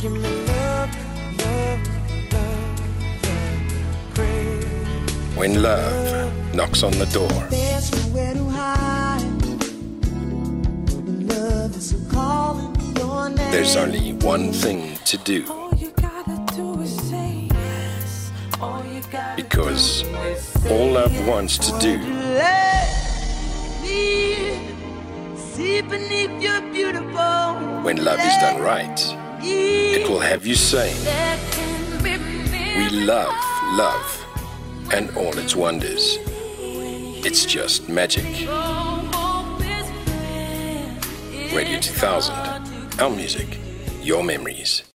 Give me love, love, love, love. When love knocks on the door, There's nowhere to hide. Love is calling your name. there's only one thing to do. All you gotta do is say yes. All you gotta Because do is say all love wants to do Let see beneath your beautiful. when love is done right, it will have you saying, We love love and all its wonders. It's just magic. Radio 2000, our music, your memories.